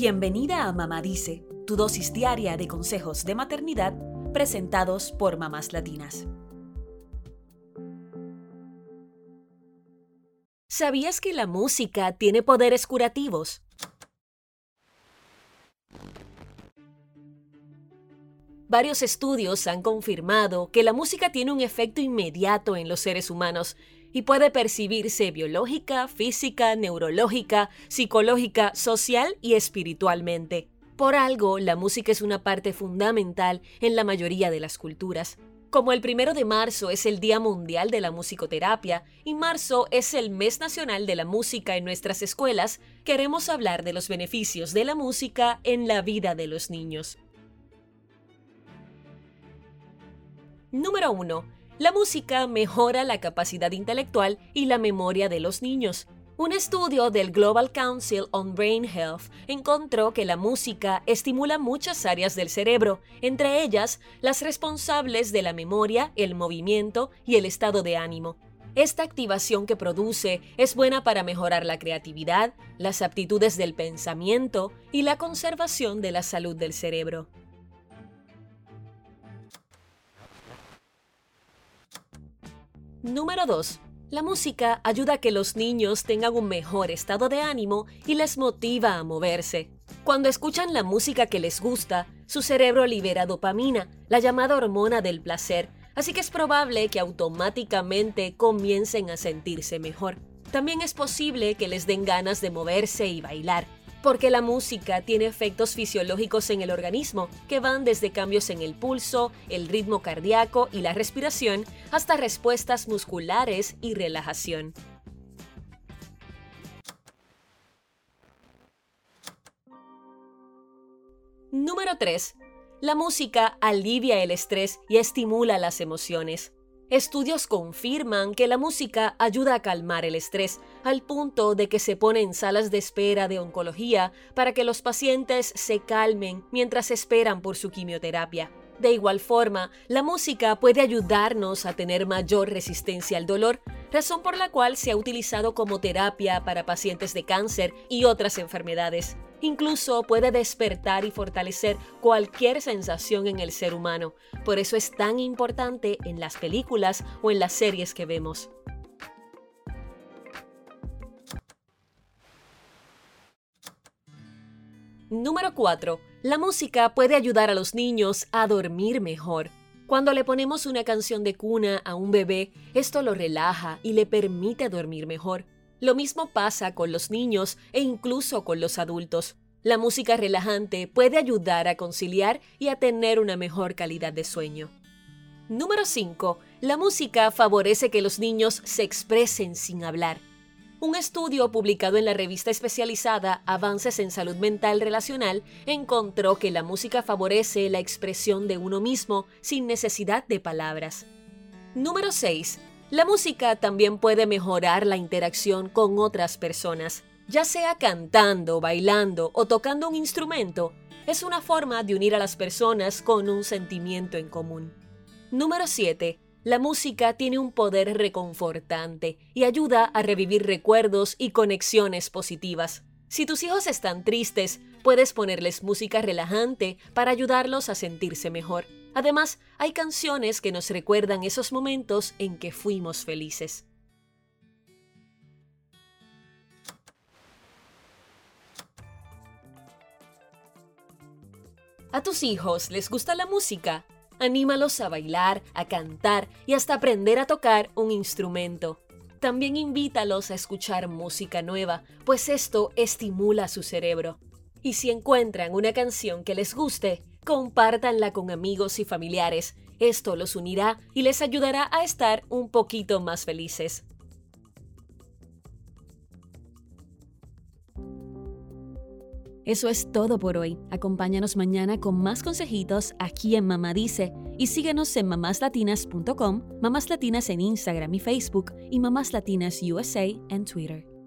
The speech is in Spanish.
Bienvenida a Mamá Dice, tu dosis diaria de consejos de maternidad presentados por mamás latinas. ¿Sabías que la música tiene poderes curativos? Varios estudios han confirmado que la música tiene un efecto inmediato en los seres humanos y puede percibirse biológica, física, neurológica, psicológica, social y espiritualmente. Por algo, la música es una parte fundamental en la mayoría de las culturas. Como el primero de marzo es el Día Mundial de la Musicoterapia y marzo es el mes nacional de la música en nuestras escuelas, queremos hablar de los beneficios de la música en la vida de los niños. Número 1 la música mejora la capacidad intelectual y la memoria de los niños. Un estudio del Global Council on Brain Health encontró que la música estimula muchas áreas del cerebro, entre ellas las responsables de la memoria, el movimiento y el estado de ánimo. Esta activación que produce es buena para mejorar la creatividad, las aptitudes del pensamiento y la conservación de la salud del cerebro. Número 2. La música ayuda a que los niños tengan un mejor estado de ánimo y les motiva a moverse. Cuando escuchan la música que les gusta, su cerebro libera dopamina, la llamada hormona del placer, así que es probable que automáticamente comiencen a sentirse mejor. También es posible que les den ganas de moverse y bailar porque la música tiene efectos fisiológicos en el organismo que van desde cambios en el pulso, el ritmo cardíaco y la respiración hasta respuestas musculares y relajación. Número 3. La música alivia el estrés y estimula las emociones. Estudios confirman que la música ayuda a calmar el estrés, al punto de que se ponen salas de espera de oncología para que los pacientes se calmen mientras esperan por su quimioterapia. De igual forma, la música puede ayudarnos a tener mayor resistencia al dolor, razón por la cual se ha utilizado como terapia para pacientes de cáncer y otras enfermedades. Incluso puede despertar y fortalecer cualquier sensación en el ser humano. Por eso es tan importante en las películas o en las series que vemos. Número 4. La música puede ayudar a los niños a dormir mejor. Cuando le ponemos una canción de cuna a un bebé, esto lo relaja y le permite dormir mejor. Lo mismo pasa con los niños e incluso con los adultos. La música relajante puede ayudar a conciliar y a tener una mejor calidad de sueño. Número 5. La música favorece que los niños se expresen sin hablar. Un estudio publicado en la revista especializada Avances en Salud Mental Relacional encontró que la música favorece la expresión de uno mismo sin necesidad de palabras. Número 6. La música también puede mejorar la interacción con otras personas, ya sea cantando, bailando o tocando un instrumento. Es una forma de unir a las personas con un sentimiento en común. Número 7. La música tiene un poder reconfortante y ayuda a revivir recuerdos y conexiones positivas. Si tus hijos están tristes, puedes ponerles música relajante para ayudarlos a sentirse mejor. Además, hay canciones que nos recuerdan esos momentos en que fuimos felices. ¿A tus hijos les gusta la música? Anímalos a bailar, a cantar y hasta aprender a tocar un instrumento. También invítalos a escuchar música nueva, pues esto estimula su cerebro. Y si encuentran una canción que les guste, compártanla con amigos y familiares. Esto los unirá y les ayudará a estar un poquito más felices. Eso es todo por hoy. Acompáñanos mañana con más consejitos aquí en Mamá Dice y síguenos en mamáslatinas.com, Mamás Latinas en Instagram y Facebook y Mamás Latinas USA en Twitter.